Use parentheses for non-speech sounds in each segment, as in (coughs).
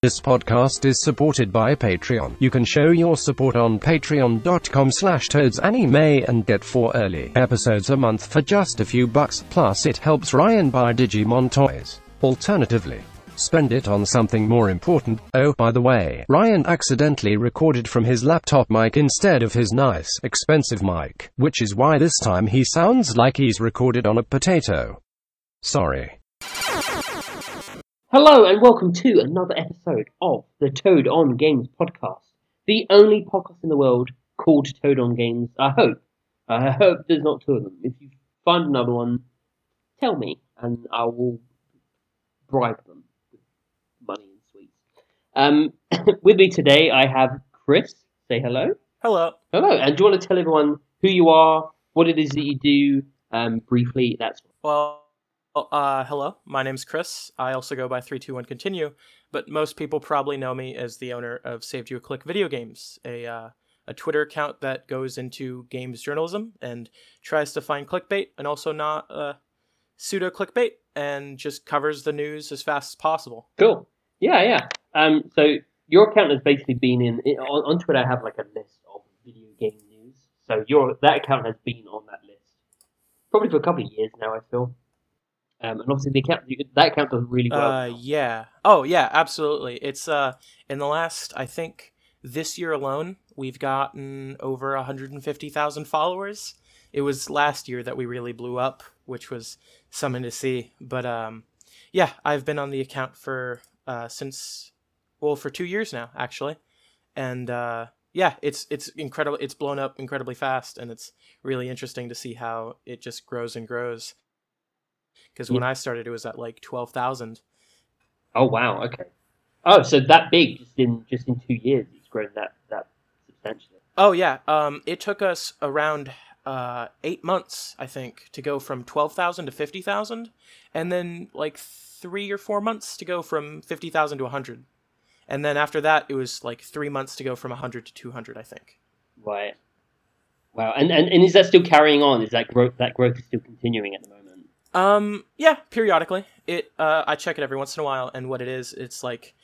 This podcast is supported by Patreon. You can show your support on patreon.com slash toadsanime and get four early episodes a month for just a few bucks. Plus it helps Ryan buy Digimon toys. Alternatively, spend it on something more important. Oh, by the way, Ryan accidentally recorded from his laptop mic instead of his nice, expensive mic, which is why this time he sounds like he's recorded on a potato. Sorry. Hello and welcome to another episode of the Toad on Games podcast, the only podcast in the world called Toad on Games. I hope. I hope there's not two of them. If you find another one, tell me and I will bribe them with money and sweets. Um, (coughs) with me today I have Chris. Say hello. Hello. Hello. And do you want to tell everyone who you are, what it is that you do, um, briefly? That's Well, uh, hello. My name's Chris. I also go by 321 Continue, but most people probably know me as the owner of Saved You a Click Video Games, a, uh, a Twitter account that goes into games journalism and tries to find clickbait and also not uh, pseudo clickbait and just covers the news as fast as possible. Cool. Yeah, yeah. Um, so your account has basically been in, in on, on Twitter. I have like a list of video game news. So your that account has been on that list probably for a couple of years now. I feel. Um, and obviously the account that account does really well. Uh, yeah. Oh, yeah, absolutely. It's uh in the last I think this year alone, we've gotten over 150,000 followers. It was last year that we really blew up, which was something to see. But um yeah, I've been on the account for uh since well, for 2 years now actually. And uh yeah, it's it's incredible. It's blown up incredibly fast, and it's really interesting to see how it just grows and grows because when I started, it was at like twelve thousand. Oh wow, okay. Oh, so that big just in just in two years, it's grown that that substantially. Oh yeah, um, it took us around uh, eight months, I think, to go from twelve thousand to fifty thousand, and then like three or four months to go from fifty thousand to hundred, and then after that, it was like three months to go from hundred to two hundred, I think. Right. Wow, and, and and is that still carrying on? Is that growth that growth is still continuing at the moment? Um, yeah, periodically. It uh I check it every once in a while and what it is, it's like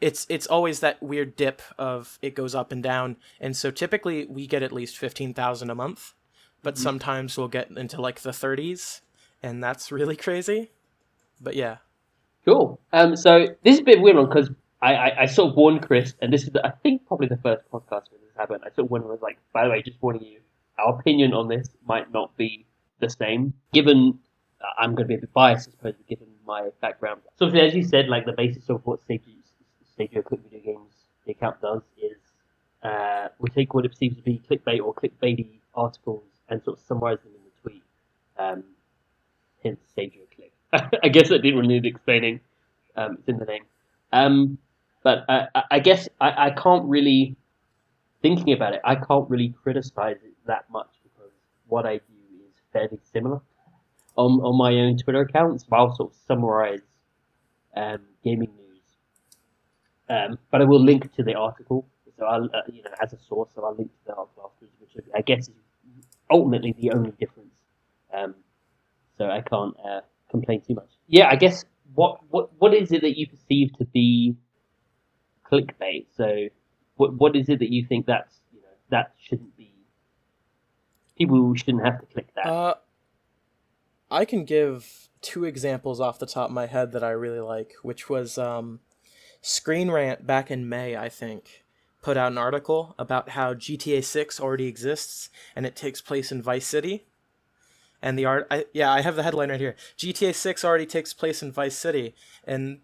it's it's always that weird dip of it goes up and down. And so typically we get at least 15,000 a month, but Mm-hmm. sometimes we'll get into like the 30s and that's really (laughs) crazy. But yeah. Cool. Um, so this is a bit weird one because I, I, I sort of warned Chris, and this is the, I think probably the first podcast where this happened. I sort of warned him, I was like, by the way, just warning you, our opinion on this might not be the same, given I'm going to be a bit biased, I suppose, given my background. So as you said, like the basis of what Stage Stage Click Video Games the account does is uh, we take what it seems to be clickbait or clickbaity articles and sort of summarize them in the tweet. Um, hence Stage Click. (laughs) I guess that didn't really need explaining. Um, it's in the name. Um, but I, I- I guess I, I can't really, thinking about it, I can't really criticize it that much because what I do is fairly similar on, on my own Twitter accounts. but I'll sort of summarize um, gaming news. Um, but I will link to the article, so I'll, uh, you know, as a source, so I'll link to the article which I guess is ultimately the only difference. Um, so I can't uh, complain too much. Yeah, I guess what what what is it that you perceive to be clickbait? So what what is it that you think that's you know that shouldn't be people shouldn't have to click that? Uh I can give two examples off the top of my head that I really like, which was um Screen Rant back in May, I think, put out an article about how GTA 6 already exists and it takes place in Vice City. And the art, I, yeah, I have the headline right here. GTA 6 already takes place in Vice City, and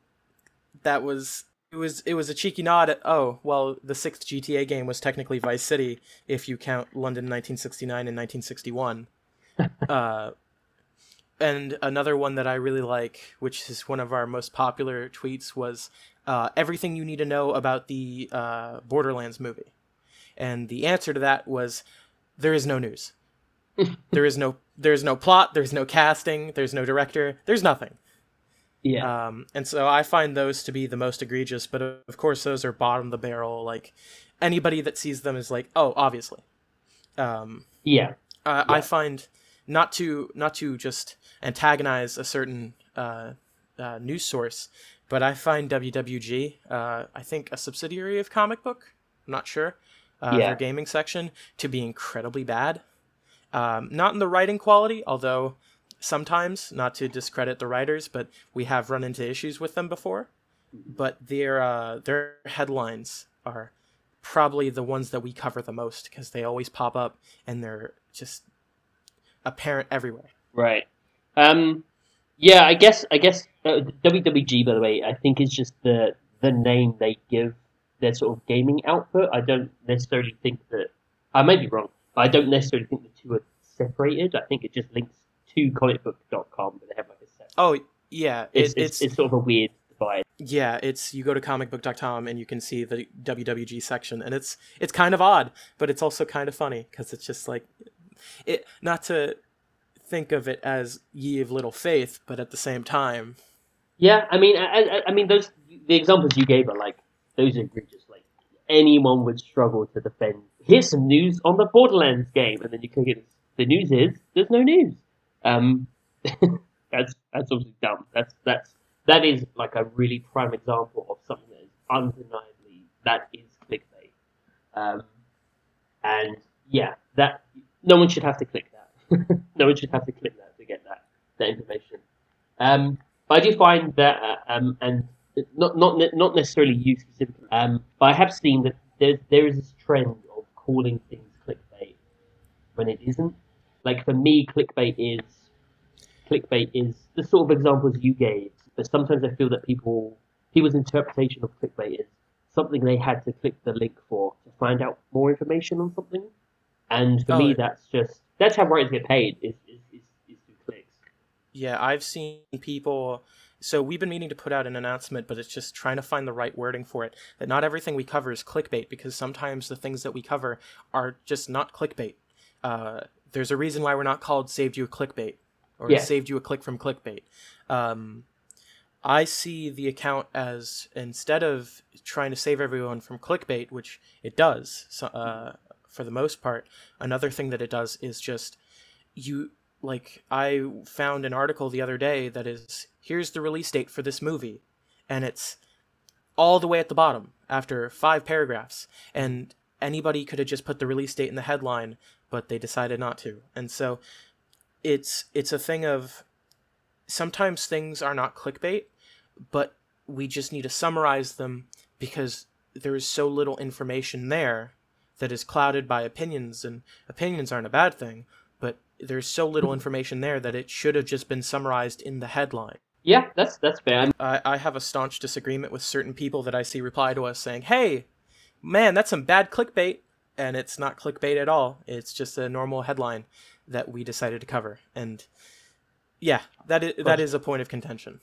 that was it was it was a cheeky nod at oh well the sixth GTA game was technically Vice City if you count London 1969 and 1961. (laughs) uh, and another one that I really like, which is one of our most popular tweets, was uh, everything you need to know about the uh, Borderlands movie. And the answer to that was there is no news. (laughs) there is no there is no plot. There's no casting. There's no director. There's nothing. yeah, Um, and so I find those to be the most egregious. But of course, those are bottom of the barrel. Like anybody that sees them is like, oh, obviously. Um, yeah, uh, I find not to not to just antagonize a certain uh, uh, news source, but I find WWG, uh, I think a subsidiary of Comic Book, I'm not sure, uh, Yeah. their gaming section, to be incredibly bad. Um, not in the writing quality, although sometimes, not to discredit the writers, but we have run into issues with them before. But their uh, their headlines are probably the ones that we cover the most because they always pop up and they're just apparent everywhere. Right. Um, yeah, I guess I guess uh, WWG by the way, I think is just the the name they give their sort of gaming output. I don't necessarily think that I may be wrong, but I don't necessarily think the two are separated. I think it just links to comicbook.com, but they have like a set. Oh yeah, It's, it's, it's, it's sort of a weird divide. yeah, it's you go to comicbook.com and you can see the WWG section, and it's it's kind of odd, but it's also kind of funny because it's just like it. Not to think of it as ye of little faith, but at the same time, Yeah, I mean, I, I, I mean, those the examples you gave are like those are egregious. Like anyone would struggle to defend. Here's some news on the Borderlands game, and then you click it. The news is there's no news. Um, (laughs) that's that's obviously dumb. That's that's that is like a really prime example of something that is undeniably that is clickbait. Um, and yeah, that no one should have to click that. (laughs) no one should have to click that to get that that information. Um, but I do find that, uh, um, and not not not necessarily you specifically, um, but I have seen that there there is this trend of calling things clickbait when it isn't. Like for me, clickbait is clickbait is the sort of examples you gave. But sometimes I feel that people people's interpretation of clickbait is something they had to click the link for to find out more information on something. And for Oh, me, that's just that's how writers get paid is is, is, is through clicks. yeah, I've seen people. So we've been meaning to put out an announcement, but it's just trying to find the right wording for it. That not everything we cover is clickbait because sometimes the things that we cover are just not clickbait. Uh, there's a reason why we're not called "saved you a clickbait" or Yeah. "saved you a click from clickbait." Um, I see the account as instead of trying to save everyone from clickbait, which it does so, uh, for the most part, another thing that it does is just you like I found an article the other day that is here's the release date for this movie, and it's all the way at the bottom after five paragraphs, and anybody could have just put the release date in the headline, but they decided not to, and so it's it's a thing of sometimes things are not clickbait, but we just need to summarize them because there is so little information there that is clouded by opinions, and opinions aren't a bad thing, but there's so little hmm. information there that it should have just been summarized in the headline. Yeah, that's that's bad. I, I have a staunch disagreement with certain people that I see reply to us saying, hey, man, that's some bad clickbait. And it's not clickbait at all. It's just a normal headline that we decided to cover. And yeah, that is, that is a point of contention.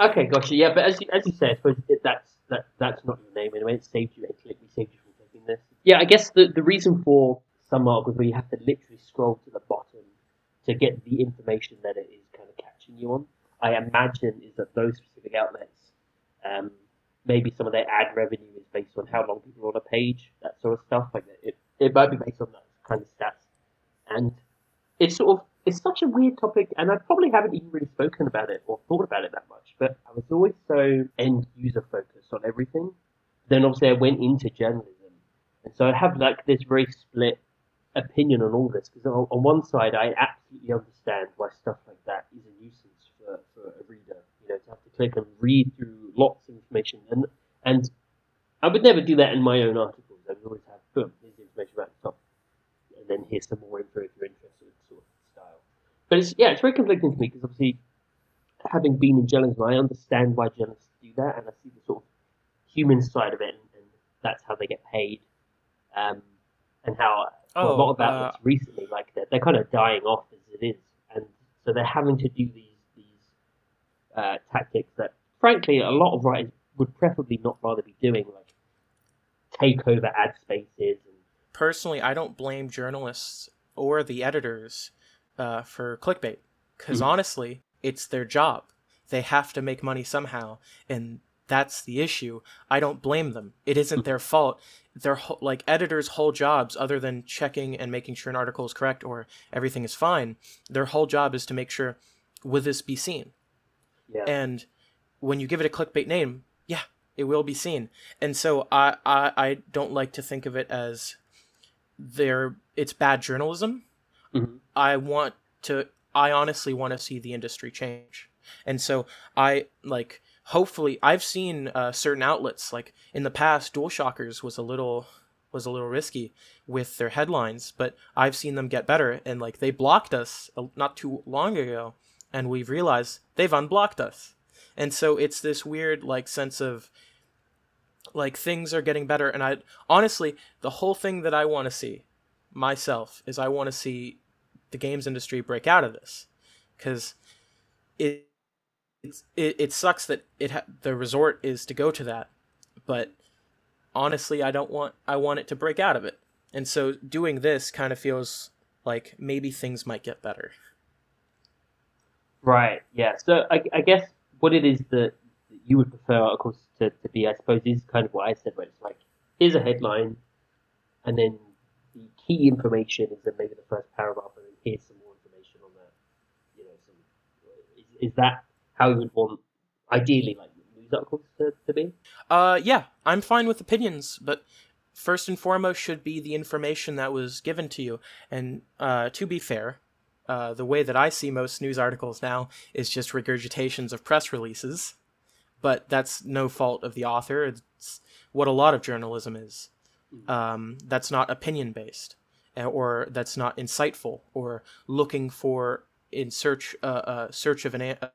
Okay, gotcha. Yeah, but as you, as you say, I suppose it, that's that that's not your name anyway. It saved you a click. We saved you this. Yeah, I guess the the reason for some articles where you have to literally scroll to the bottom to get the information that it is kind of catching you on, I imagine is that those specific outlets, um, maybe some of their ad revenue is based on how long people are on a page, that sort of stuff. Like it, it might be based on that kind of stats, and it's sort of it's such a weird topic, and I probably haven't even really spoken about it or thought about it that much. But I was always so end user focused on everything. Then obviously I went into journalism, so I have like this very split opinion on all this. Because on, on one side, I absolutely understand why stuff like that is a nuisance for, for a reader. You know, to have to click and read through lots of information, and and I would never do that in my own articles. I would always have boom, here's information about the top, and then here's some more info if you're interested, sort of style. But it's yeah, it's very conflicting to me because obviously, having been in journalism, I understand why journalists do that, and I see the sort of human side of it, and, and that's how they get paid, um, and how for a Oh, lot of uh, outlets recently, like they're, they're kind of dying off as it is, and so they're having to do these these uh, tactics that, frankly, a lot of writers would preferably not rather be doing, like take over ad spaces and Personally, I don't blame journalists or the editors uh, for clickbait because Mhm. honestly, it's their job. They have to make money somehow, and that's the issue. I don't blame them. It isn't their fault. Their whole, like editors' whole jobs, other than checking and making sure an article is correct or everything is fine, their whole job is to make sure will this be seen. yeah. And when you give it a clickbait name, yeah, it will be seen. And so I, I, I don't like to think of it as there it's bad journalism. Mhm. I want to I honestly want to see the industry change. And so I like hopefully I've seen uh, certain outlets like in the past DualShockers was a little was a little risky with their headlines, but I've seen them get better and like they blocked us not too long ago and we've realized they've unblocked us. And so it's this weird like sense of like things are getting better and I honestly the whole thing that I want to see myself is I want to see the games industry break out of this cuz it it's, it it sucks that it ha- the resort is to go to that but honestly I don't want I want it to break out of it. And so doing this kind of feels like maybe things might get better. Right. Yeah. So I, I guess what it is that you would prefer articles to, to be, I suppose, is kind of what I said, where it's like here's a headline, and then the key information is then maybe the first paragraph, and then here's some more information on that. You know, some is, is that how you would want ideally like news articles to, to be? Uh, yeah, I'm fine with opinions, but first and foremost should be the information that was given to you. And uh, to be fair, uh, the way that I see most news articles now is just regurgitations of press releases, but that's no fault of the author. It's what a lot of journalism is. Um, that's not opinion based, or that's not insightful, or looking for in search uh, uh, search of an a-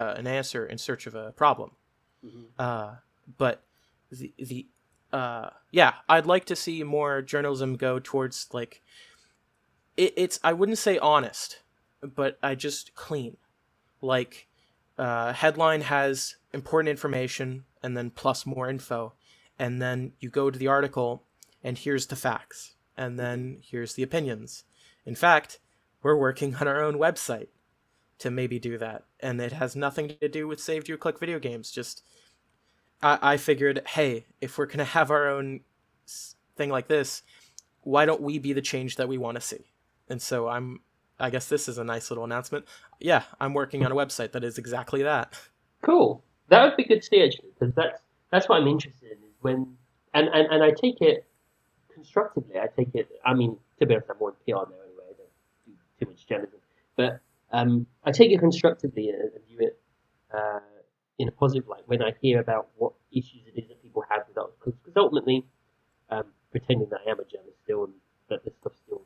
uh, an answer in search of a problem. Uh, but the the uh, yeah, I'd like to see more journalism go towards like it, it's I wouldn't say honest, but I just clean. Like uh, headline has important information and then plus more info, and then you go to the article and here's the facts, and then here's the opinions. In fact, we're working on our own website to maybe do that, and it has nothing to do with saved you click video games. Just I, I figured, hey, if we're gonna (laughs) have our own thing like this, why don't we be the change that we want to see? And so I'm, I guess this is a nice little announcement. Yeah, I'm working on a website that is exactly that. Cool. That would be good to see actually, because that's that's what I'm interested in. When and, and and I take it constructively. I take it. I mean, to be honest, I'm more in PR now anyway. I don't do too much journalism, but um, I take it constructively and, view it uh, in a positive light when I hear about what issues it is that people have with articles. Because ultimately, um, pretending that I am a journalist still and that this stuff still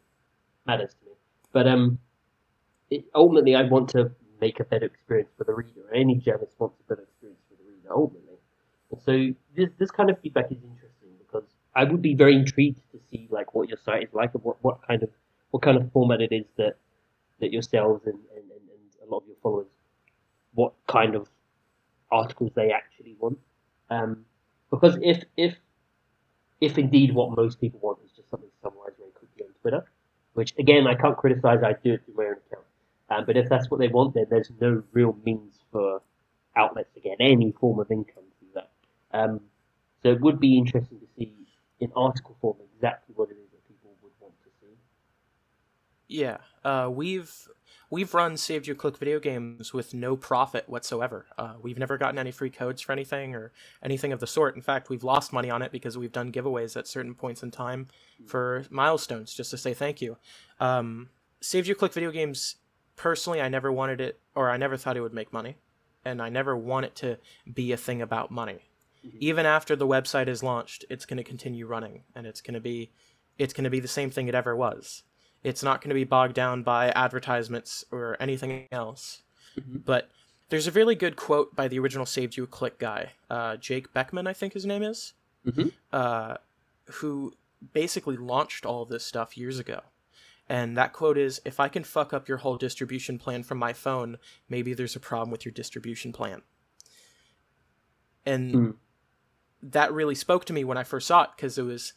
matters to me, but um, it, ultimately, I want to make a better experience for the reader. Any journalist wants a better experience for the reader, ultimately. And so this this kind of feedback is interesting because I would be very intrigued to see like what your site is like and what, what kind of what kind of format it is that yourselves and, and, and, and a lot of your followers what kind of articles they actually want. Um, because if if if indeed what most people want is just something summarized very quickly on Twitter, which again I can't criticize, I do it through my own account. Um, but if that's what they want, then there's no real means for outlets to get any form of income through that. Um, so it would be interesting to see in article form exactly what it is that people would want to see. Yeah, uh, we've we've run saved your click video games with no profit whatsoever. Uh, we've never gotten any free codes for anything or anything of the sort. In fact, we've lost money on it because we've done giveaways at certain points in time for milestones just to say thank you. Um, saved your click video games. Personally, I never wanted it, or I never thought it would make money, and I never want it to be a thing about money. Even after the website is launched, it's going to continue running, and it's going to be, it's going to be the same thing it ever was it's not going to be bogged down by advertisements or anything else. But there's a really good quote by the original Saved You a Click guy, uh, Jake Beckman, I think his name is, Mhm. uh, who basically launched all of this stuff years ago. And that quote is If I can fuck up your whole distribution plan from my phone, maybe there's a problem with your distribution plan. And Hmm. that really spoke to me when I first saw it because it was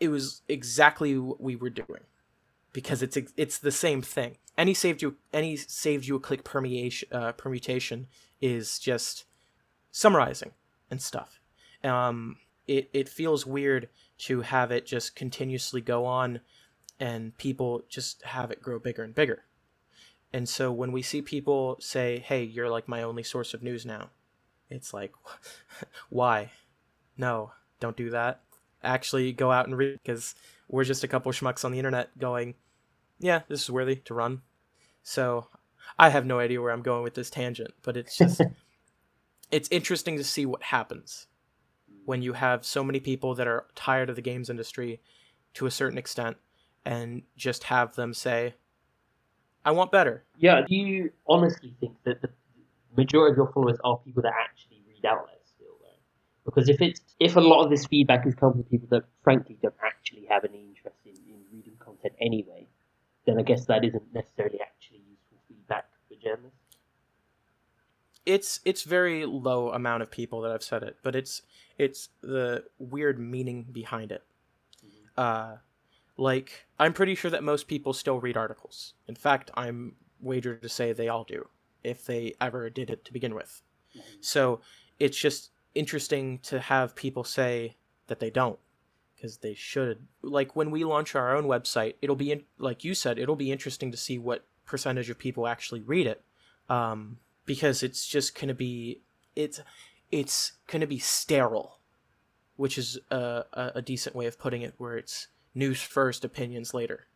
it was exactly what we were doing because it's it's the same thing. Any saved you any saved you a click permutation uh, permutation is just summarizing and stuff. Um, it it feels weird to have it just continuously go on, and people just have it grow bigger and bigger. And so when we see people say, "Hey, you're like my only source of news now," it's like, (laughs) why? No, don't do that. Actually, go out and read because we're just a couple schmucks on the internet going, "Yeah, this is worthy to run." So I have no idea where I'm going with this tangent, but it's just (laughs) it's interesting to see what happens when you have so many people that are tired of the games industry to a certain extent and just have them say I want better. Yeah, do you honestly think that the majority of your followers are people that actually read outlets? Because if it's if a lot of this feedback has come from people that frankly don't actually have any interest in, in reading content anyway, then I guess that isn't necessarily actually useful feedback for journalists. It's it's very low amount of people that have said it, but it's it's the weird meaning behind it. Uh, like I'm pretty sure that most people still read articles. In fact, I'm wagered to say they all do, if they ever did it to begin with. So it's just interesting to have people say that they don't because they should. Like when we launch our own website, it'll be in, like you said, it'll be interesting to see what percentage of people actually read it, um, because it's just gonna be it's it's gonna be sterile, which is a, a, a decent way of putting it, where it's news first, opinions later,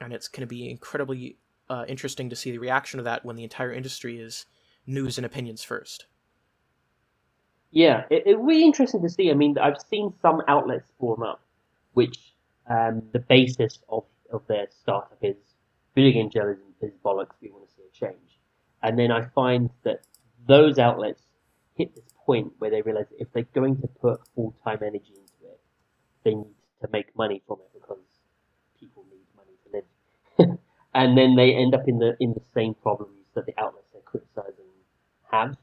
and it's gonna be incredibly uh, interesting to see the reaction of that when the entire industry is news and opinions first. Yeah, it, it will be interesting to see. I mean, I've seen some outlets form up, which um, the basis of, of their startup is video game journalism is bollocks. We want to see a change, and then I find that those outlets hit this point where they realize if they're going to put full time energy into it, they need to make money from it because people need money to live, (laughs) and then they end up in the in the same problems that the outlets they're criticizing have.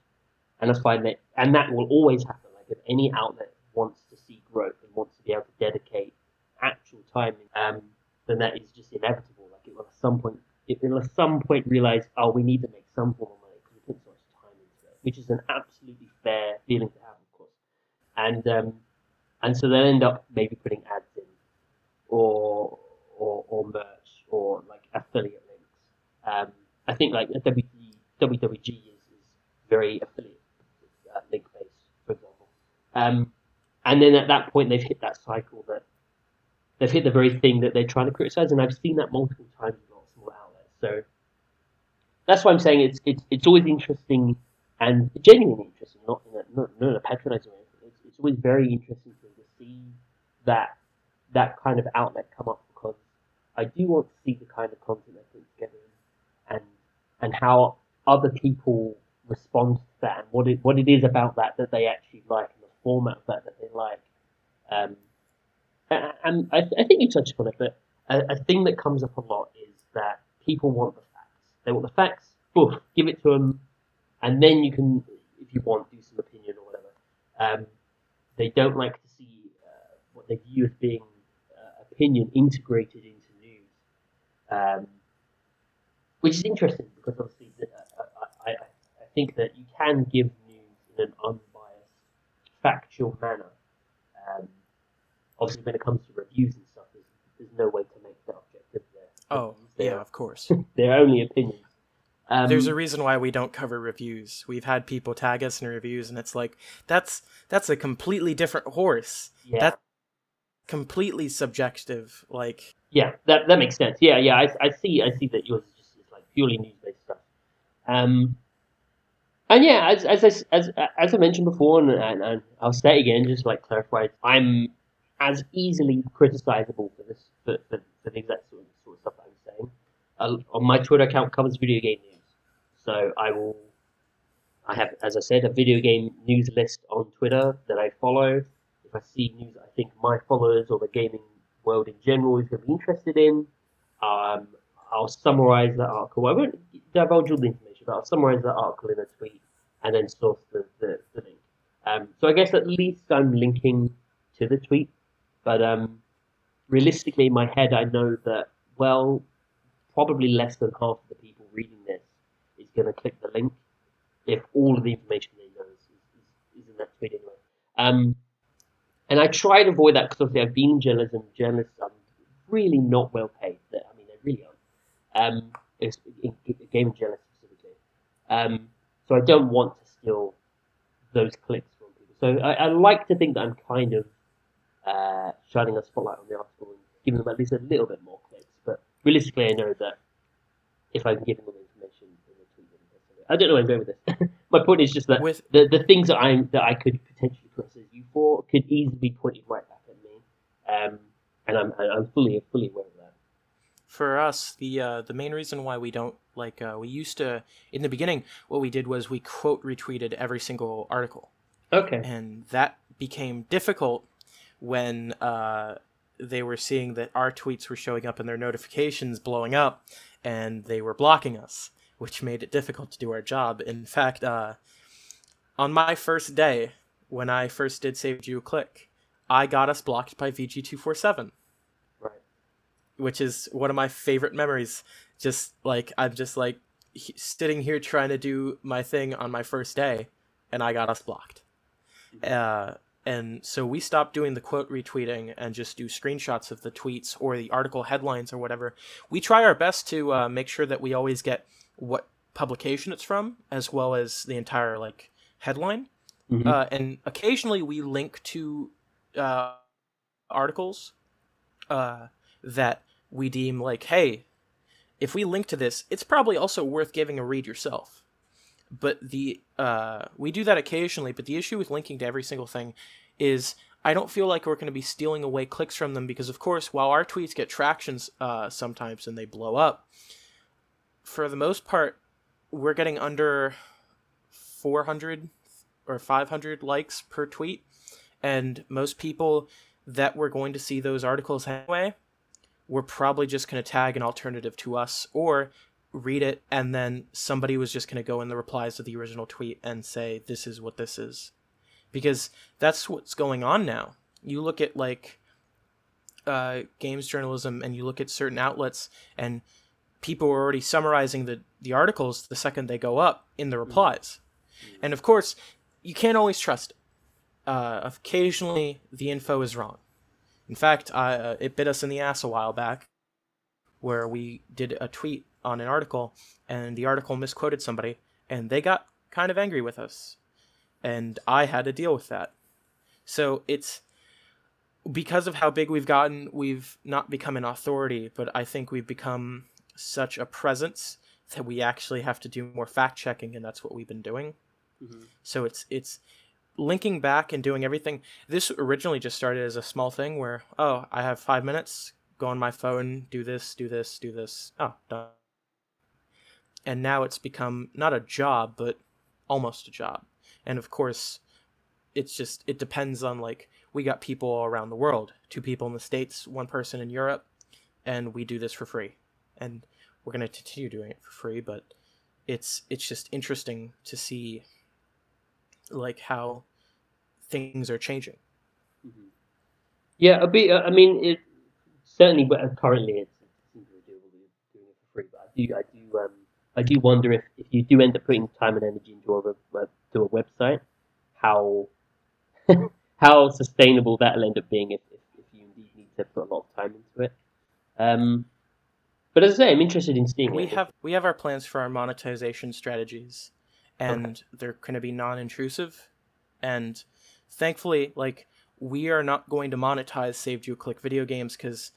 And I find that, and that will always happen. Like if any outlet wants to see growth and wants to be able to dedicate actual time, um, then that is just inevitable. Like it will at some point, it will at some point realize, oh, we need to make some form of money because we put so much time into it, which is an absolutely fair feeling to have, of course. And um, and so they'll end up maybe putting ads in, or or, or merch, or like affiliate links. Um, I think like WG, WWG is, is very affiliate link based, for example. Um, and then at that point, they've hit that cycle that they've hit the very thing that they're trying to criticize, and I've seen that multiple times with lots of small outlets. So that's why I'm saying it's it's, it's always interesting and genuinely interesting, not in a, not, not in a patronizing way. It's, it's always very interesting to, see that that kind of outlet come up because I do want to see the kind of content they put together and and how other people respond to that and what it what it is about that that they actually like and the format of that that they like. Um, and, I, I think you touched on it, but a, a thing that comes up a lot is that people want the facts. They want the facts. Boof, give it to them, and then you can, if you want, do some opinion or whatever. Um, they don't like to see uh, what they view as being uh, opinion integrated into news, um, which is interesting because obviously uh, I, I think that you can give news in an unbiased, factual manner. Um, obviously, when it comes to reviews and stuff, there's, there's no way to make that objective. There. Oh, yeah, of course. (laughs) They're only opinions. Um, There's a reason why we don't cover reviews. We've had people tag us in reviews, and it's like that's that's a completely different horse. yeah. That's completely subjective. Like, Yeah, that that makes sense. Yeah, yeah, I, I see. I see that yours is just like purely news based stuff. Um, and yeah, as as I, as as I mentioned before, and, and, and I'll say it again, just like clarify, I'm as easily criticizable for this for, for, for the exact sort of, sort of stuff that I'm saying. Uh, on my Twitter account covers video game news, so I will. I have, as I said, a video game news list on Twitter that I follow. If I see news I think my followers or the gaming world in general is going to be interested in, um, I'll summarize that article. I won't divulge all the information, but I'll summarize that article in a tweet and then source the, the, the link. Um, so I guess at least I'm linking to the tweet, but um, realistically, in my head, I know that, well, probably less than half of the people reading this is going to click the link if all of the information they know is, is, is in that tweet anyway. Um, and I try to avoid that because obviously I've been in journalism. Journalists are really not well paid. I mean, they really aren't. Um, it's in Game of specifically. Um, so I don't want to steal those clicks from people. So I, I like to think that I'm kind of uh, shining a spotlight on the article and giving them at least a little bit more clicks. But realistically, I know that if I'm giving them information in a tweet, I don't know where I'm going with this. (laughs) My point is just that With the the things that I that I could potentially criticize you for could easily be pointed right back at me, um, and I'm I'm fully fully aware of that. For us the uh, the main reason why we don't like uh, we used to in the beginning what we did was we quote retweeted every single article Okay. and that became difficult when uh, they were seeing that our tweets were showing up in their notifications blowing up and they were blocking us which made it difficult to do our job in fact uh, on my first day when i first did save you a click i got us blocked by vg247 Right. Which is one of my favorite memories. Just like I'm just like he- sitting here trying to do my thing on my first day, and I got us blocked. Uh, and so we stopped doing the quote retweeting and just do screenshots of the tweets or the article headlines or whatever. We try our best to uh, make sure that we always get what publication it's from, as well as the entire like headline. Mhm. Uh, and occasionally we link to uh, articles uh, that we deem like, hey, if we link to this, it's probably also worth giving a read yourself. But the uh, we do that occasionally. But the issue with linking to every single thing is I don't feel like we're going to be stealing away clicks from them because, of course, while our tweets get tractions uh, sometimes and they blow up, for the most part, we're getting under 400 or 500 likes per tweet, and most people that we're going to see those articles anyway were probably just going to tag an alternative to us or read it and then somebody was just going to go in the replies to the original tweet and say this is what this is. Because that's what's going on now. You look at like uh, games journalism and you look at certain outlets and people are already summarizing the, the articles the second they go up in the replies. And of course you can't always trust it. Uh, occasionally the info is wrong. In fact, I, uh, it bit us in the ass a while back, where we did a tweet on an article, and the article misquoted somebody, and they got kind of angry with us, and I had to deal with that. So it's because of how big we've gotten, we've not become an authority, but I think we've become such a presence that we actually have to do more fact checking, and that's what we've been doing. Mhm. So it's it's linking back and doing everything. This originally just started as a small thing where, oh, I have five minutes, go on my phone, do this, do this, do this. Oh, done. And now it's become not a job, but almost a job. And of course, it's just, it depends on like, we got people all around the world two people in the States, one person in Europe, and we do this for free. And we're going to continue doing it for free, but it's it's just interesting to see like how things are changing. Mhm. Yeah, a bit. uh, I mean, it certainly, but uh, currently it's, it seems doable doing it for free. But I do, I do, um, I do wonder if, if you do end up putting time and energy into a web, to a website, how (laughs) how sustainable that'll end up being if, if, if you indeed need to put a lot of time into it. Um, but as I say, I'm interested in seeing We have we have our plans for our monetization strategies and they're going to be non-intrusive and thankfully like we are not going to monetize saved you click video games cuz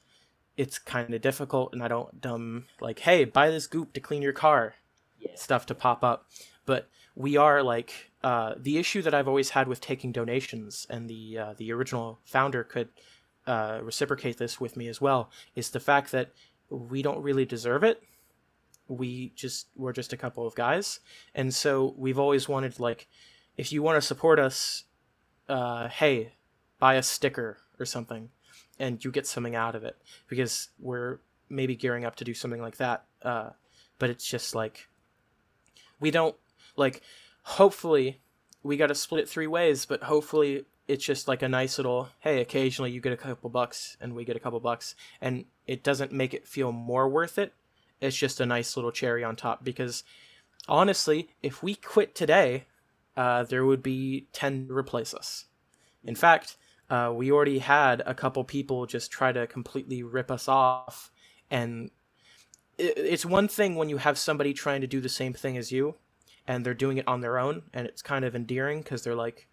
it's kind of difficult and I don't dumb like hey buy this goop to clean your car yeah. stuff to pop up. But we are like uh, the issue that I've always had with taking donations, and the uh, the original founder could uh, reciprocate this with me as well, is the fact that we don't really deserve it. We just we're just a couple of guys, and so we've always wanted like, if you want to support us, uh, hey, buy a sticker or something, and you get something out of it because we're maybe gearing up to do something like that. Uh, but it's just like we don't like hopefully we got to split it three ways but hopefully it's just like a nice little hey occasionally you get a couple bucks and we get a couple bucks and it doesn't make it feel more worth it it's just a nice little cherry on top because honestly if we quit today uh, there would be 10 to replace us in fact uh, we already had a couple people just try to completely rip us off and it, it's one thing when you have somebody trying to do the same thing as you, and they're doing it on their own, and it's kind of endearing because they're like,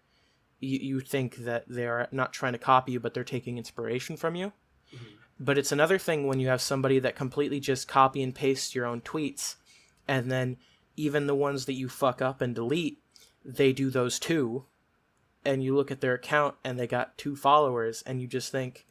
you, you think that they're not trying to copy you, but they're taking inspiration from you. But it's another thing when you have somebody that completely just copy and paste your own tweets, and then even the ones that you fuck up and delete, they do those too. And you look at their account and they got two followers, and you just think,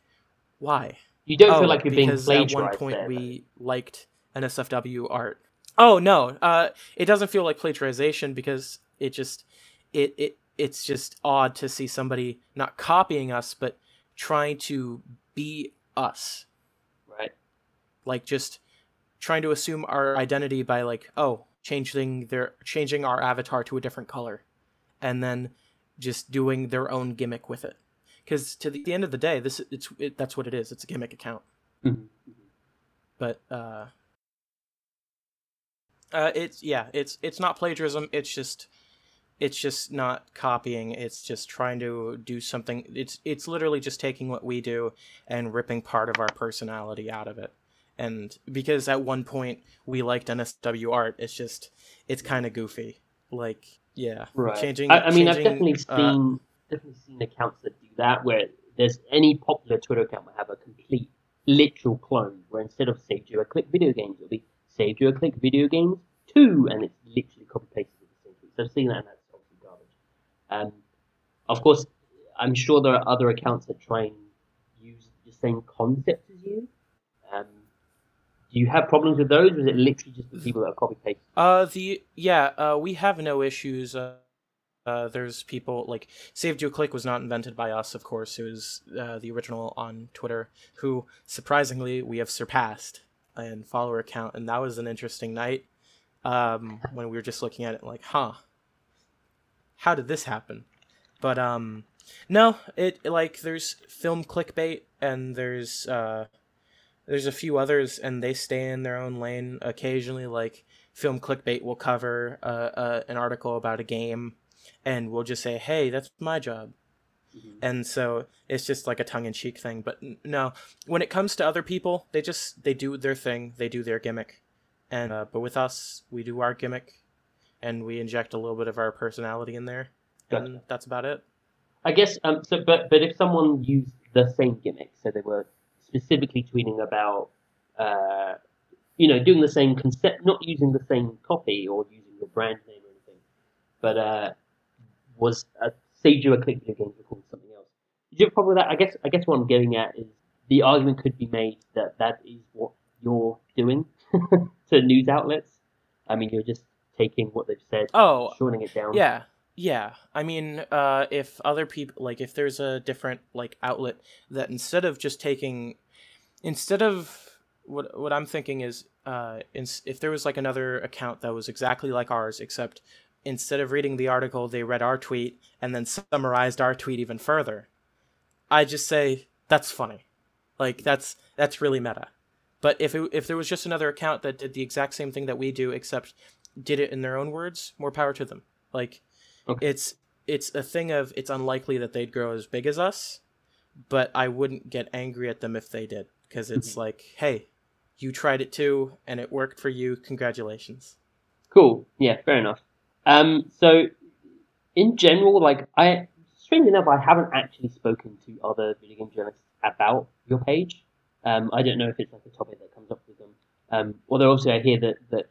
why? You don't oh, feel like you're being because at one point there, we liked NSFW art. Oh no, uh, it doesn't feel like plagiarization because it just it it it's just odd to see somebody not copying us but trying to be us, right? like just trying to assume our identity by like oh changing their changing our avatar to a different color, and then just doing their own gimmick with it. Because to the, end of the day, this it's it, that's what it is. It's a gimmick account. Mhm. but uh uh it's yeah it's it's not plagiarism it's just it's just not copying it's just trying to do something it's it's literally just taking what we do and ripping part of our personality out of it and because at one point we liked nsw art it's just it's kind of goofy like yeah Right. changing I, I mean, I've changing, definitely uh, seen definitely seen accounts that do that, where there's any popular Twitter account will have a complete literal clone, where instead of save you a click video games, it'll be save you a click video games two, and it's literally copy pasted the same tweet. So I've seen that, and that's obviously garbage. Um, of course, I'm sure there are other accounts that try and use the same concept as you. Do you have problems with those, or is it literally just the people that are copy paste? Uh, the yeah, uh, we have no issues. Uh, uh, there's people like Saved You Click was not invented by us, of course. It was uh, the original on Twitter, who surprisingly we have surpassed in follower count, and that was an interesting night. Um, when we were just looking at it, like, huh, how did this happen? But um, no, it like there's film clickbait, and there's uh, there's a few others, and they stay in their own lane. Occasionally, like film clickbait will cover uh, uh, an article about a game, and we'll just say, "Hey, that's my job," and so it's just like a tongue-in-cheek thing. But no, when it comes to other people, they just they do their thing, they do their gimmick, and uh, but with us, we do our gimmick, and we inject a little bit of our personality in there, and Gotcha. that's about it. I guess um so but but if someone used the same gimmick, so they were specifically tweeting about uh you know, doing the same concept not using the same copy or using your brand name or anything, but uh was saved you a click video games recording something else. Have a problem with that? I guess I guess what I'm getting at is the argument could be made that that is what you're doing (laughs) to news outlets. I mean, you're just taking what they've said, Oh, shortening it down. Yeah. Yeah. I mean, uh, if other people, like, if there's a different, like, outlet that instead of just taking, instead of, what, what I'm thinking is, uh, ins- if there was, like, another account that was exactly like ours, except instead of reading the article, they read our tweet and then summarized our tweet even further, I just say, that's funny. Like, that's, that's really meta. But if it, if there was just another account that did the exact same thing that we do, except did it in their own words, more power to them. Like, Okay. it's it's a thing of it's unlikely that they'd grow as big as us, but I wouldn't get angry at them if they did because it's like, hey, you tried it too and it worked for you. Congratulations. Cool. Yeah, fair enough. Um, so in general, like I, strangely enough, I haven't actually spoken to other video game journalists about your page. Um, I don't know if it's like a topic that comes up with them. Um, although obviously I hear that that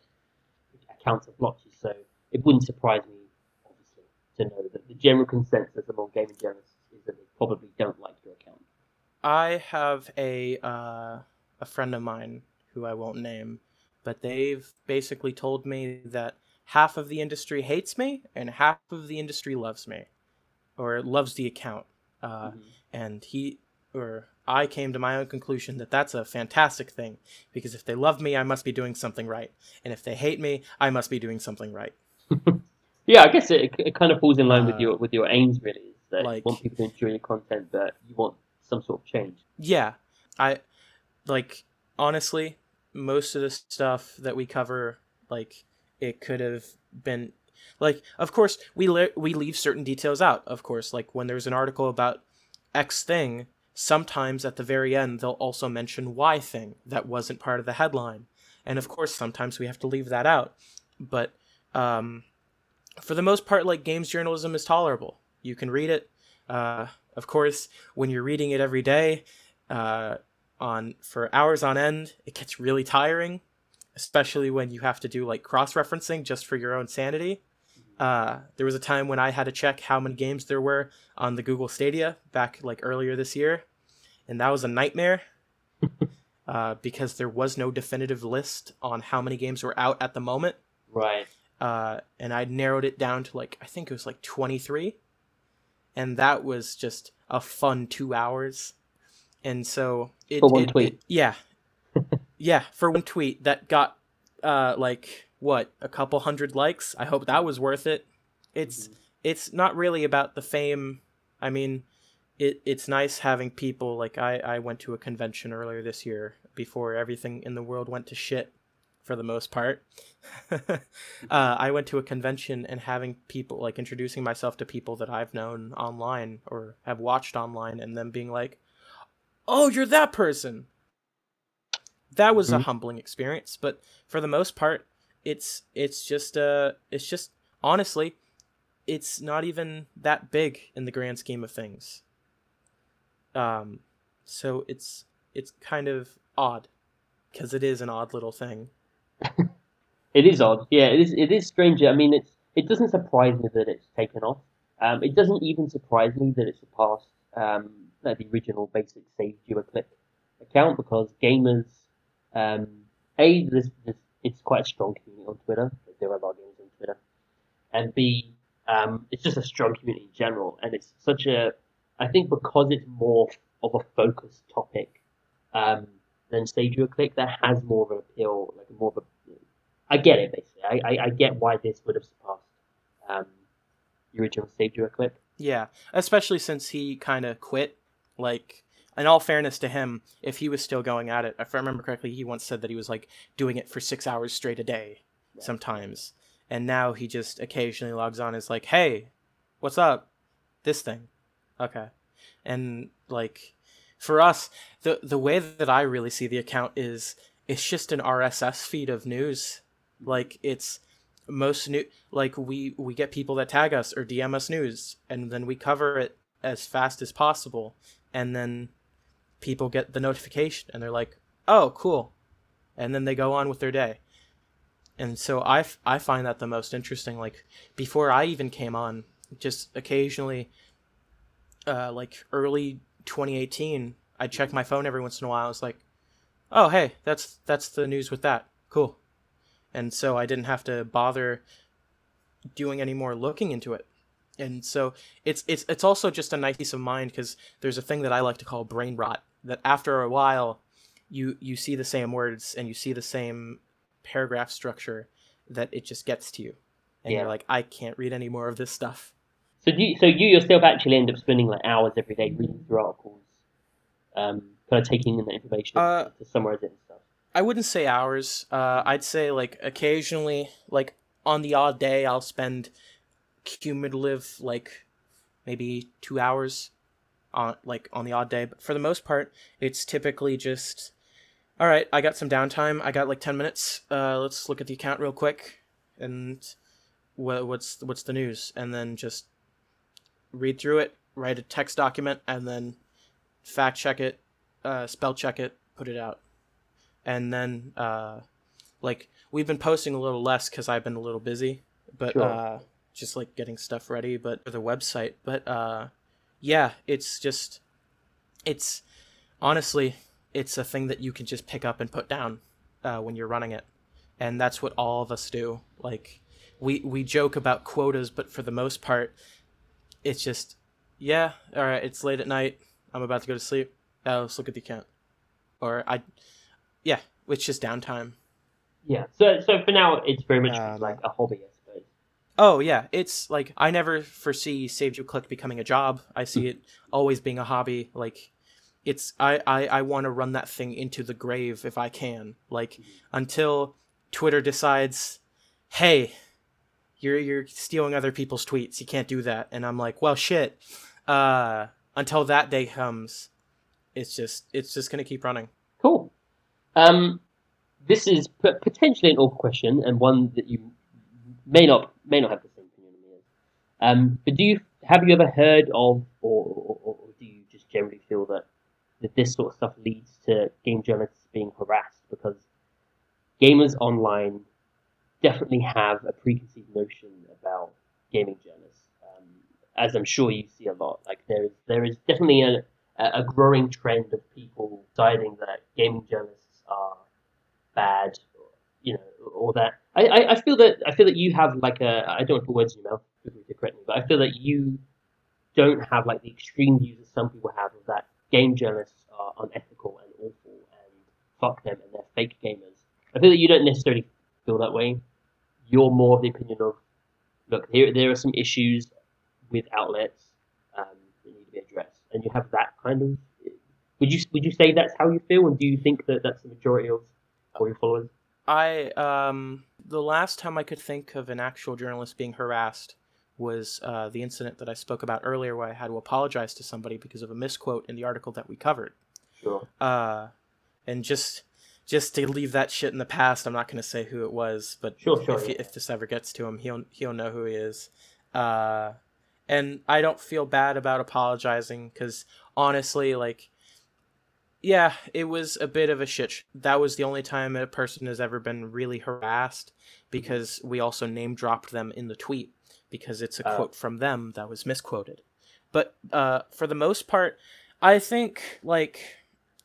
accounts have blocked so it wouldn't surprise me, obviously, to know that the general consensus among gaming journalists is that they probably don't like your account. I have a uh, a friend of mine who I won't name, but they've basically told me that half of the industry hates me and half of the industry loves me, or loves the account. Uh, Mhm. and he or I came to my own conclusion that that's a fantastic thing because if they love me, I must be doing something right, and if they hate me, I must be doing something right. (laughs) Yeah, I guess it, it kind of falls in line with Uh, your with your aims, really. That like- you want people to enjoy your content, but you want some sort of change. Yeah, I like honestly, most of the stuff that we cover, like it could have been like of course we le- we leave certain details out of course like when there's an article about x thing sometimes at the very end they'll also mention y thing that wasn't part of the headline and of course sometimes we have to leave that out. But um, for the most part, like games journalism is tolerable. You can read it. Uh, of course, when you're reading it every day, uh, on for hours on end, it gets really tiring, especially when you have to do like cross referencing just for your own sanity. Uh, there was a time when I had to check how many games there were on the Google Stadia back like earlier this year, and that was a nightmare (laughs) uh, because there was no definitive list on how many games were out at the moment. Right. Uh, and I narrowed it down to like I think it was like twenty three, and that was just a fun two hours. And so it, For one it- tweet. it- yeah, (laughs) yeah, for one tweet that got uh like what a couple hundred likes. I hope that was worth it. It's it's not really about the fame. I mean, it it's nice having people like I I went to a convention earlier this year before everything in the world went to shit for the most part. (laughs) uh, I went to a convention and having people like introducing myself to people that I've known online or have watched online and them being like, "Oh, you're that person." That was a Mhm. humbling experience, but for the most part, it's it's just uh it's just honestly, it's not even that big in the grand scheme of things. Um, so it's it's kind of odd because it is an odd little thing. It is odd. Yeah, it is. It is strange. I mean, it's it doesn't surprise me that it's taken off. Um, it doesn't even surprise me that it surpassed um, the original basic Save Viewer Click account because gamers, um, a there's, there's, it's quite a strong community on Twitter. There are a gamers on Twitter, and b um, it's just a strong community in general, and it's such a I think because it's more of a focused topic um, than Saved You a Click, that has more of an appeal, like more of a I get it basically. I, I, I get why this would have surpassed um, the original Save Click. Yeah, especially since he kind of quit. Like, in all fairness to him, if he was still going at it, if I remember correctly, he once said that he was like doing it for six hours straight a day sometimes. And now he just occasionally logs on and is like, hey, what's up? This thing. Okay. And like, for us, the, the way that I really see the account is it's just an RSS feed of news. Like, it's most new like we we get people that tag us or DM us news and then we cover it as fast as possible and then people get the notification and they're like oh cool. And then they go on with their day. And so I, f- I find that the most interesting like before i even came on just occasionally uh, like early 2018 i'd check my phone every once in a while i was like oh hey that's that's the news with that. Cool and so I didn't have to bother doing any more looking into it. And so it's it's it's also just a nice peace of mind because there's a thing that I like to call brain rot. That after a while, you you see the same words and you see the same paragraph structure that it just gets to you, and Yeah. you're like, I can't read any more of this stuff. So do you, so you yourself actually end up spending like hours every day reading through articles, um, kind of taking in the information Uh, to summarize it and stuff. I wouldn't say hours. Uh, I'd say like occasionally, like on the odd day, I'll spend cumulative like maybe two hours on like on the odd day. But for the most part, it's typically just all right. I got some downtime. I got like ten minutes. Uh, let's look at the account real quick and wha what's what's the news, and then just read through it, write a text document, and then fact check it, uh, spell check it, put it out and then uh like we've been posting a little less because i've been a little busy but Sure. uh just like getting stuff ready but for the website. But uh yeah it's just it's honestly it's a thing that you can just pick up and put down uh, when you're running it. And that's what all of us do. Like we we joke about quotas but for the most part it's just yeah all right it's late at night. I'm about to go to sleep. Uh, let's look at the account. Or i yeah it's just downtime. Yeah. So so for now, it's very much Um, like a hobby, I suppose. oh yeah it's like i never foresee save you click becoming a job. I see it always being a hobby like it's i i, I want to run that thing into the grave if i can. Like until twitter decides hey you're you're stealing other people's tweets. You can't do that. And i'm like well shit uh until that day comes it's just it's just gonna keep running. Cool. Um, this is p- potentially an awkward question and one that you may not may not have the same opinion on. Um, but do you have you ever heard of, or, or, or do you just generally feel that that this sort of stuff leads to game journalists being harassed because gamers online definitely have a preconceived notion about gaming journalists, um, as I'm sure you see a lot. Like there is there is definitely a a growing trend of people deciding that gaming journalists are bad, or, you know, or that I, I, I feel that I feel that you have like a I don't want to put words in your mouth to correct me, but I feel that you don't have like the extreme views that some people have of that game journalists are unethical and awful and fuck them and they're fake gamers. I feel that you don't necessarily feel that way. You're more of the opinion of look, here there are some issues with outlets um, that need to be addressed, and you have that kind of. Would you would you say that's how you feel, and do you think that that's the majority of all your followers? I um the last time I could think of an actual journalist being harassed was uh, the incident that I spoke about earlier, where I had to apologize to somebody because of a misquote in the article that we covered. Sure. Uh, and just just to leave that shit in the past, I'm not going to say who it was, but Sure, sure, if, yeah. if this ever gets to him, he'll he'll know who he is. Uh, and I don't feel bad about apologizing because honestly, like, yeah, it was a bit of a shit. sh- That was the only time a person has ever been really harassed because we also name dropped them in the tweet because it's a Oh. quote from them that was misquoted. But uh, for the most part, I think like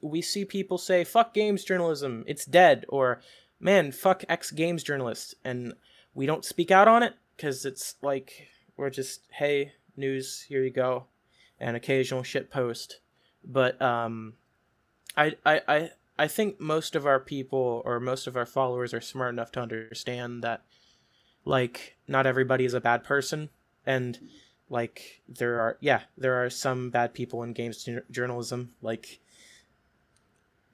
we see people say "fuck games journalism," it's dead, or "man, fuck X games journalist," and we don't speak out on it because it's like we're just hey news here you go, an occasional shit post. But um, I I I I think most of our people or most of our followers are smart enough to understand that like not everybody is a bad person and like there are yeah there are some bad people in games jour- journalism like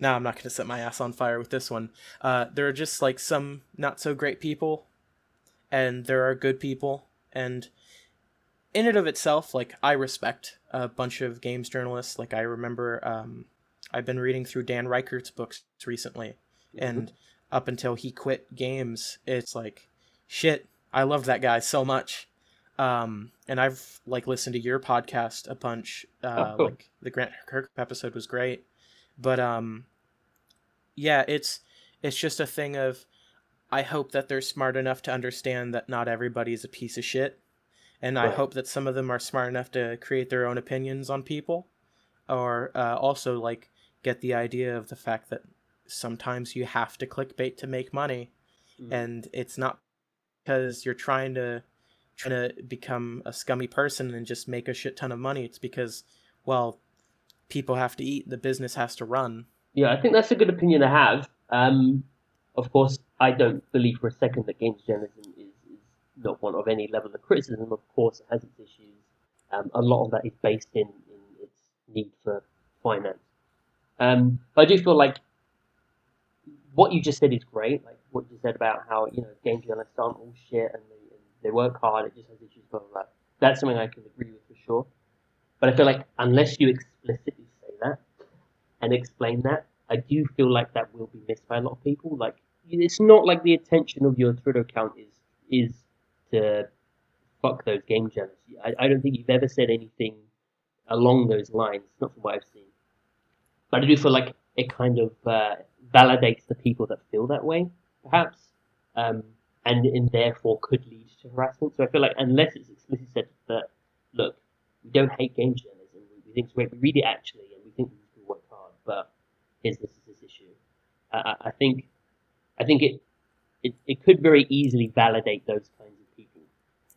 now i'm not going to set my ass on fire with this one. Uh, there are just like some not so great people and there are good people and in and of itself like i respect a bunch of games journalists. Like i remember um, i've been reading through dan ryckert's books recently and up until he quit games it's like shit i love that guy so much. Um and i've like listened to your podcast a bunch. Uh Oh, like the grant kirk episode was great. But um yeah it's it's just a thing of i hope that they're smart enough to understand that not everybody's a piece of shit. And i hope that some of them are smart enough to create their own opinions on people. Or uh, also like get the idea of the fact that sometimes you have to clickbait to make money Mm. and it's not because you're trying to trying to become a scummy person and just make a shit ton of money it's because well people have to eat the business has to run Yeah, I think that's a good opinion to have. Um, of course, I don't believe for a second that games journalism is, is not one of any level of criticism. Of course, it has its issues. Um, a lot of that is based in, in its need for finance. Um, but I do feel like what you just said is great. Like what you said about how you know game journalists aren't all shit and they, and they work hard. It just has issues. Blah, blah. That's something I can agree with for sure. But I feel like unless you explicitly say that and explain that, I do feel like that will be missed by a lot of people. Like it's not like the attention of your Twitter account is is to fuck those game journalists. I, I don't think you've ever said anything along those lines, not from what I've seen. But I do feel like it kind of uh, validates the people that feel that way, perhaps, um, and and therefore could lead to harassment. So I feel like unless it's explicitly said that, look, we don't hate game journalism, we, we think it's great, we read it actually, and we think these people work hard, but here's this is this issue. I, I- I think, I think it, it it could very easily validate those kinds of people,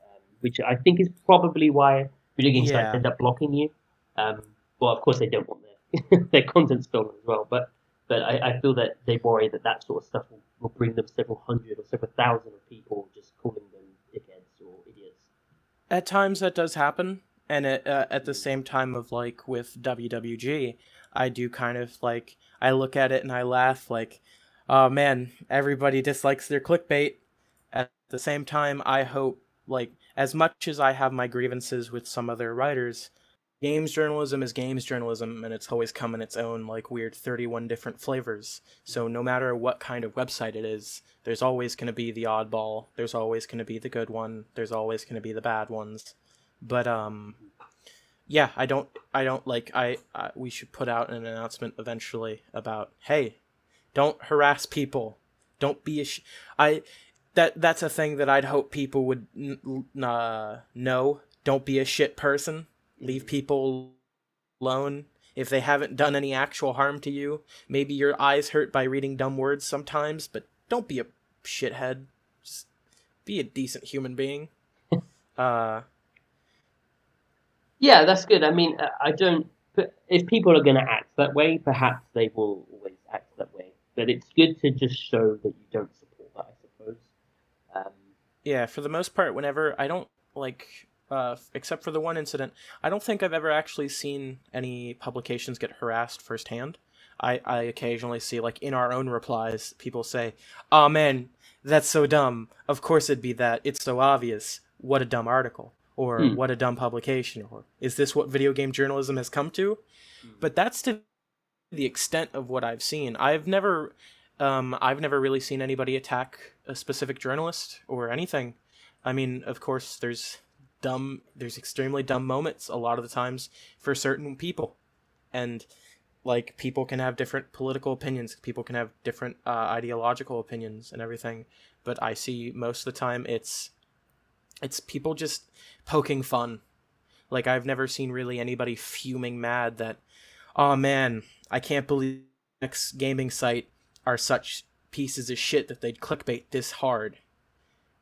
um, which I think is probably why video game sites Yeah. end up blocking you. Um, well, of course they don't want their (laughs) their content stolen as well, but but I, I feel that they worry that that sort of stuff will, will bring them several hundred or several thousand of people just calling them dickheads or idiots. at times that does happen and it, uh, at the same time of like with wwg i do kind of like i look at it and i laugh like oh man everybody dislikes their clickbait at the same time i hope like as much as i have my grievances with some other writers games journalism is games journalism and it's always come in its own like weird 31 different flavors. So no matter what kind of website it is there's always going to be the oddball there's always going to be the good one there's always going to be the bad ones. But um yeah i don't i don't like i, I we should put out an announcement eventually about hey don't harass people. Don't be a sh- i that that's a thing that i'd hope people would n- n- uh, know. Don't be a shit person leave people alone if they haven't done any actual harm to you. Maybe your eyes hurt by reading dumb words sometimes, but don't be a shithead. Just be a decent human being. (laughs) uh Yeah, that's good. I mean, uh, I don't. If people are going to act that way, perhaps they will always act that way. But it's good to just show that you don't support that, I suppose. Um, yeah, for the most part, whenever I don't like uh, except for the one incident, I don't think I've ever actually seen any publications get harassed firsthand. I, I occasionally see, like, in our own replies, people say, Oh man, that's so dumb. Of course it'd be that. It's so obvious. What a dumb article. Or Hmm. what a dumb publication. Or is this what video game journalism has come to? But that's to the extent of what I've seen. I've never. Um, I've never really seen anybody attack a specific journalist or anything. I mean, of course, there's dumb there's extremely dumb moments a lot of the times for certain people. And like people can have different political opinions people can have different uh, ideological opinions and everything but i see most of the time it's it's people just poking fun. Like i've never seen really anybody fuming mad that oh man i can't believe x gaming site are such pieces of shit that they'd clickbait this hard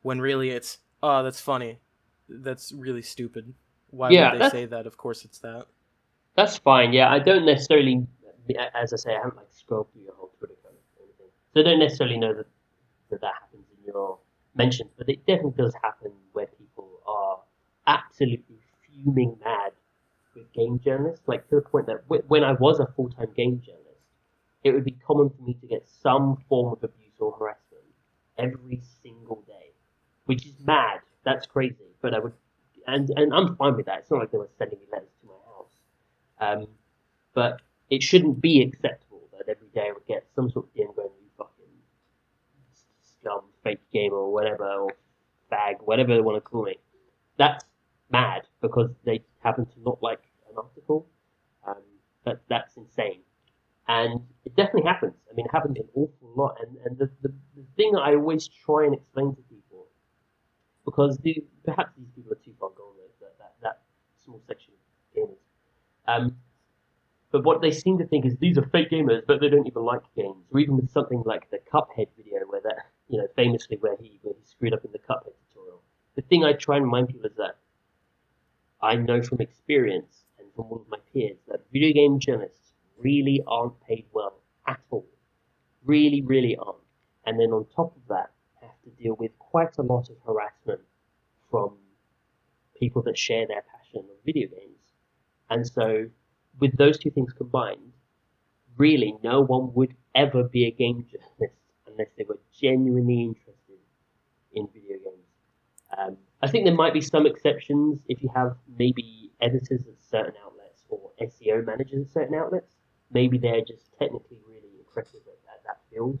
when really it's oh that's funny that's really stupid. Why Yeah, would they say that? Of course it's that. That's fine. Yeah, I don't necessarily, as I say, I haven't like scrolled through your whole Twitter account or anything, so I don't necessarily know that that, that happens in your mentions, but it definitely does happen where people are absolutely fuming mad with game journalists, like to the point that wh- when I was a full-time game journalist, it would be common for me to get some form of abuse or harassment every single day, which is mad. That's crazy, but I would, and and I'm fine with that. It's not like they were sending me letters to my house. Um, but it shouldn't be acceptable that every day I would get some sort of DM going, you fucking scum, fake gamer, or whatever, or fag, whatever they want to call me. That's mad because they happen to not like an article. Um, that, that's insane. And it definitely happens. I mean, it happens an awful lot. And, and the, the, the thing that I always try and explain to because the, perhaps these people are too far gone, that, that, that small section of gamers. Um, but what they seem to think is these are fake gamers, but they don't even like games. Or even with something like the Cuphead video, where that you know famously where he where he screwed up in the Cuphead tutorial. The thing I try and remind people is that I know from experience and from all of my peers that video game journalists really aren't paid well at all. Really, really aren't. And then on top of that, to deal with quite a lot of harassment from people that share their passion of video games. And so, with those two things combined, really no one would ever be a game journalist unless they were genuinely interested in video games. Um, I think there might be some exceptions if you have maybe editors at certain outlets or SEO managers at certain outlets. Maybe they're just technically really impressive at, at that field.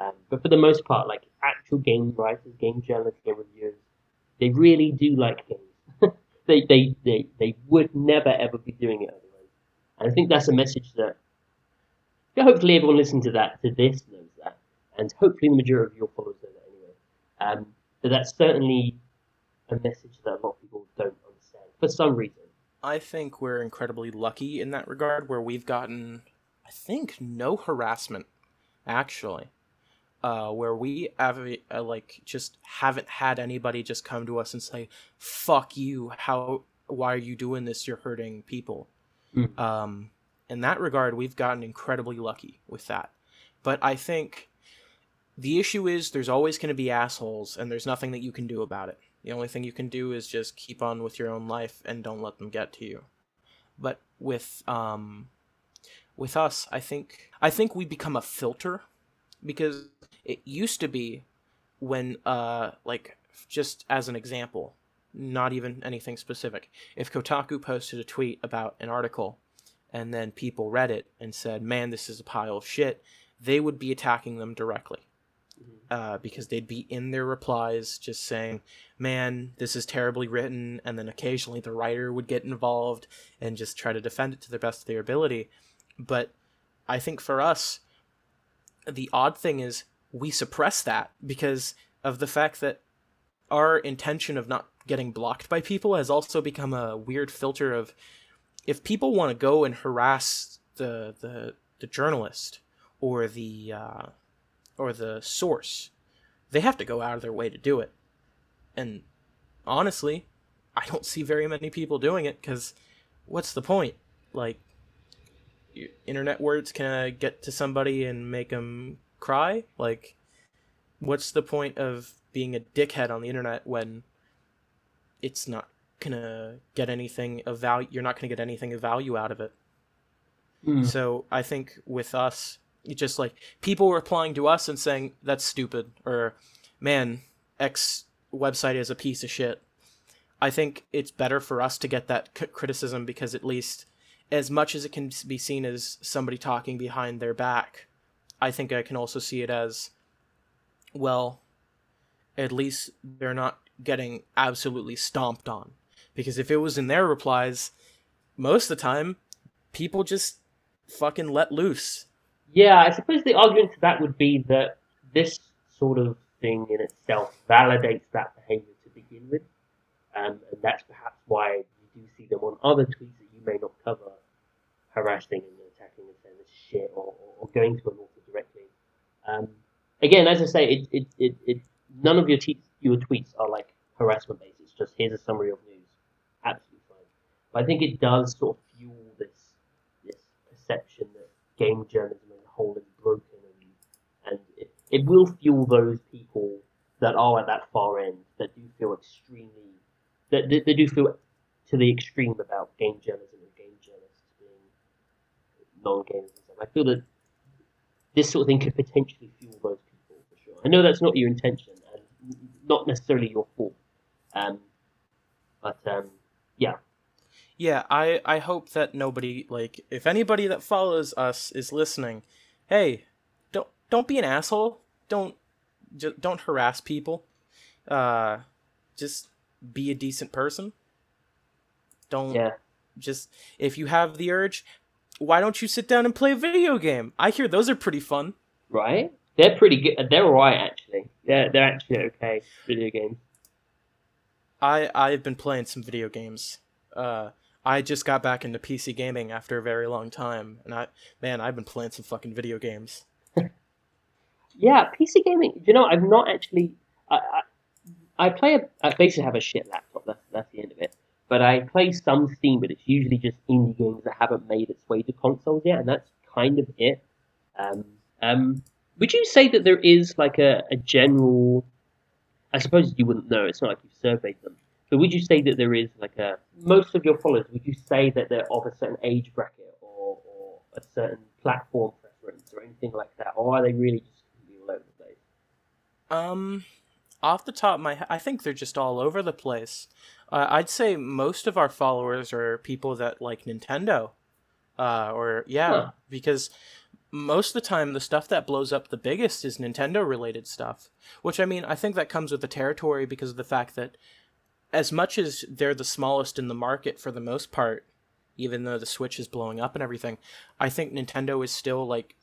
Um, but for the most part, like actual game writers, game journalists, game reviewers, they really do like games. (laughs) they, they, they, they would never ever be doing it otherwise. And I think that's a message that hopefully everyone listening to that to this knows that, and hopefully the majority of your followers know that anyway. Um, but that's certainly a message that a lot of people don't understand for some reason. I think we're incredibly lucky in that regard, where we've gotten, I think, no harassment, actually. Uh, where we have uh, like just haven't had anybody just come to us and say, "Fuck you! How? Why are you doing this? You're hurting people." Mm. Um, in that regard, we've gotten incredibly lucky with that. But I think the issue is there's always going to be assholes, and there's nothing that you can do about it. The only thing you can do is just keep on with your own life and don't let them get to you. But with um, with us, I think I think we become a filter because it used to be when uh like just as an example not even anything specific. If Kotaku posted a tweet about an article and then people read it and said, man, this is a pile of shit, they would be attacking them directly. Uh, because they'd be in their replies just saying, man, this is terribly written. And then occasionally the writer would get involved and just try to defend it to the best of their ability. But I think for us, the odd thing is we suppress that because of the fact that our intention of not getting blocked by people has also become a weird filter of if people want to go and harass the the, the journalist or the uh, or the source, they have to go out of their way to do it. And honestly, I don't see very many people doing it because what's the point? Like, internet words can get to somebody and make them cry? Like, what's the point of being a dickhead on the internet when it's not gonna get anything of value? You're not gonna get anything of value out of it. Mm. So I think with us, just like people replying to us and saying that's stupid or man, X website is a piece of shit. I think it's better for us to get that c- criticism because at least as much as it can be seen as somebody talking behind their back, I think I can also see it as well, at least they're not getting absolutely stomped on. Because if it was in their replies, most of the time, people just fucking let loose. Yeah, I suppose the argument to that would be that this sort of thing in itself validates that behavior to begin with. Um, and that's perhaps why you do see them on other tweets that you may not cover, harassing and attacking and saying this shit or, or, going to an author directly. Um, again, as I say, it, it, it, it none of your, te- your tweets are like harassment based. It's just here's a summary of news. Absolutely fine. But I think it does sort of fuel this this perception that game journalism as a whole is broken, and, and it, it will fuel those people that are at that far end that do feel extremely that they, they do feel to the extreme about game journalism and game journalists being non-gamers. I feel that this sort of thing could potentially fuel those people for sure. I know that's not your intention and not necessarily your fault, um, but um, yeah, Yeah, I I hope that nobody like if anybody that follows us is listening, hey, don't don't be an asshole. Don't just don't harass people. Uh just be a decent person. Don't yeah. just if you have the urge, why don't you sit down and play a video game? I hear those are pretty fun. right? They're pretty good. They're alright actually. They're they're actually okay video games. I I've been playing some video games. Uh I just got back into PC gaming after a very long time, and I man, I've been playing some fucking video games. (laughs) Yeah, PC gaming. You know, I've not actually. I I, I play. A, I basically have a shit laptop. That's that's the end of it. But I play some Steam, but it's usually just indie games that haven't made its way to consoles yet, and that's kind of it. Um, um, would you say that there is like a, a general? I suppose you wouldn't know. It's not like you've surveyed them. But would you say that there is like a most of your followers? Would you say that they're of a certain age bracket or, or a certain platform preference or anything like that, or are they really just all over the place? Um, off the top of my I think they're just all over the place. Uh, I'd say most of our followers are people that like Nintendo, uh, or yeah, Huh. because most of the time the stuff that blows up the biggest is Nintendo related stuff. Which I mean, I think that comes with the territory because of the fact that as much as they're the smallest in the market for the most part, even though the Switch is blowing up and everything, I think Nintendo is still like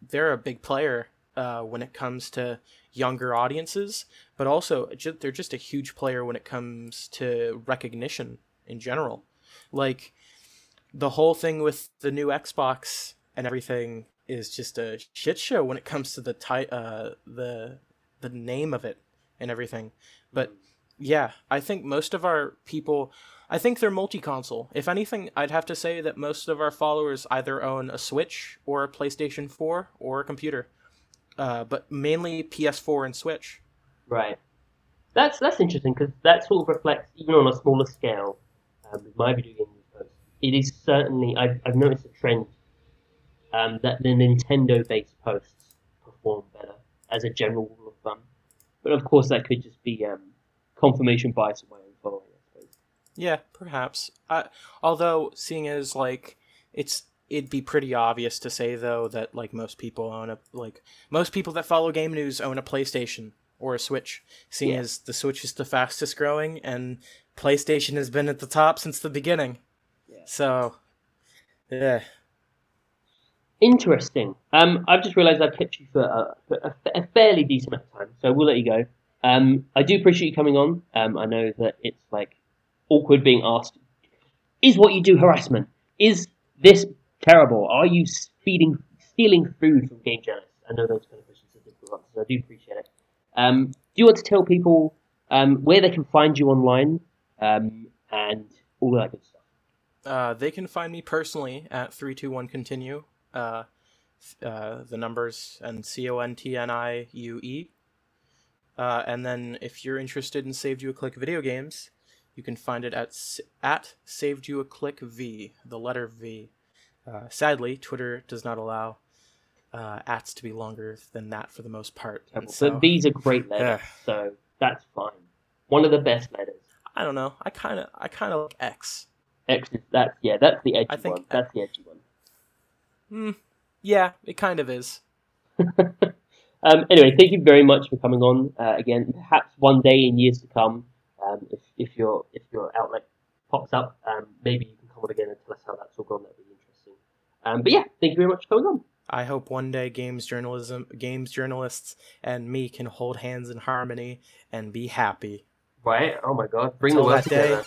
they're a big player uh, when it comes to younger audiences, but also they're just a huge player when it comes to recognition in general. Like the whole thing with the new Xbox and everything is just a shit show when it comes to the ti- uh, the the name of it and everything. But yeah, I think most of our people, I think they're multi-console. If anything, I'd have to say that most of our followers either own a Switch or a PlayStation 4 or a computer. Uh, but mainly PS4 and Switch. Right. That's that's interesting because that sort of reflects even on a smaller scale. Um, with my video game posts, it is certainly I've, I've noticed a trend um, that the Nintendo-based posts perform better as a general rule of thumb. But of course, that could just be um, confirmation bias of my own following. I suppose. Yeah, perhaps. Uh, although, seeing as like it's it'd be pretty obvious to say though that like most people own a like most people that follow game news own a PlayStation or a Switch, seeing Yeah. as the Switch is the fastest growing and PlayStation has been at the top since the beginning. Yeah. So, yeah. Interesting. Um, I've just realised I've kept you for a, for a, a fairly decent amount of time, so we'll let you go. Um, I do appreciate you coming on. Um, I know that it's like awkward being asked, "Is what you do harassment? Is this terrible? Are you feeding, stealing food from game journalists?" I know those kind of questions are difficult answers. I do appreciate it. Um, do you want to tell people um, where they can find you online um, and all that good stuff? Uh, they can find me personally at 321 continue. Uh, uh, the numbers and C O N T N I U E. Uh, and then if you're interested in Saved You a Click video games, you can find it at at Saved You a Click V, the letter V. Uh, sadly, Twitter does not allow uh, ats to be longer than that for the most part. and so- but these are great (laughs) letters, Yeah. so that's fine. One of the best letters. I don't know. I kind of I kind of like X. X is that's yeah, that's the edgy I think- one. That's the edgy one. Yeah, it kind of is. (laughs) Um, anyway, thank you very much for coming on uh, again. Perhaps one day in years to come, um, if if your if your outlet pops up, um, maybe you can come on again and tell us how that's all gone. That'd be interesting. Um, but yeah, thank you very much for coming on. I hope one day games journalism, games journalists, and me can hold hands in harmony and be happy. Right? Oh my god, bring Till the world that day, together.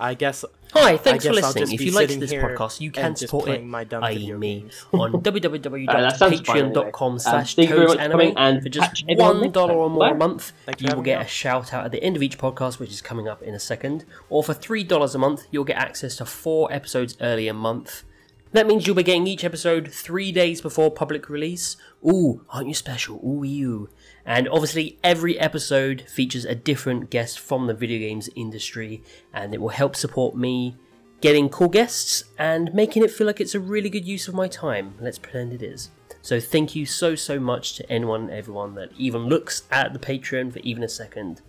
I guess. Hi, thanks I for listening. If you liked this podcast, you can support it, playing my dumb i.e. me, games. (laughs) on Uh, that sounds www.patreon.com Um, slash thank you very much for toadsanime. and For just one next dollar time. or more a month, Thanks you will get a shout out at the end of each podcast, which is coming up in a second. Or for three dollars a month, you'll get access to four episodes early a month. That means you'll be getting each episode three days before public release. Ooh, aren't you special? Ooh, you. And obviously, every episode features a different guest from the video games industry, and it will help support me getting cool guests and making it feel like it's a really good use of my time. Let's pretend it is. So, thank you so, so much to anyone and everyone that even looks at the Patreon for even a second.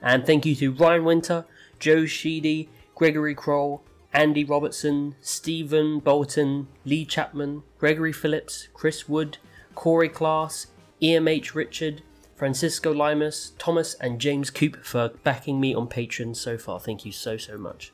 And thank you to Ryan Winter, Joe Sheedy, Gregory Kroll, Andy Robertson, Stephen Bolton, Lee Chapman, Gregory Phillips, Chris Wood, Corey Class, EMH Richard, Francisco Limas, Thomas, and James Coop for backing me on Patreon so far. Thank you so, so much.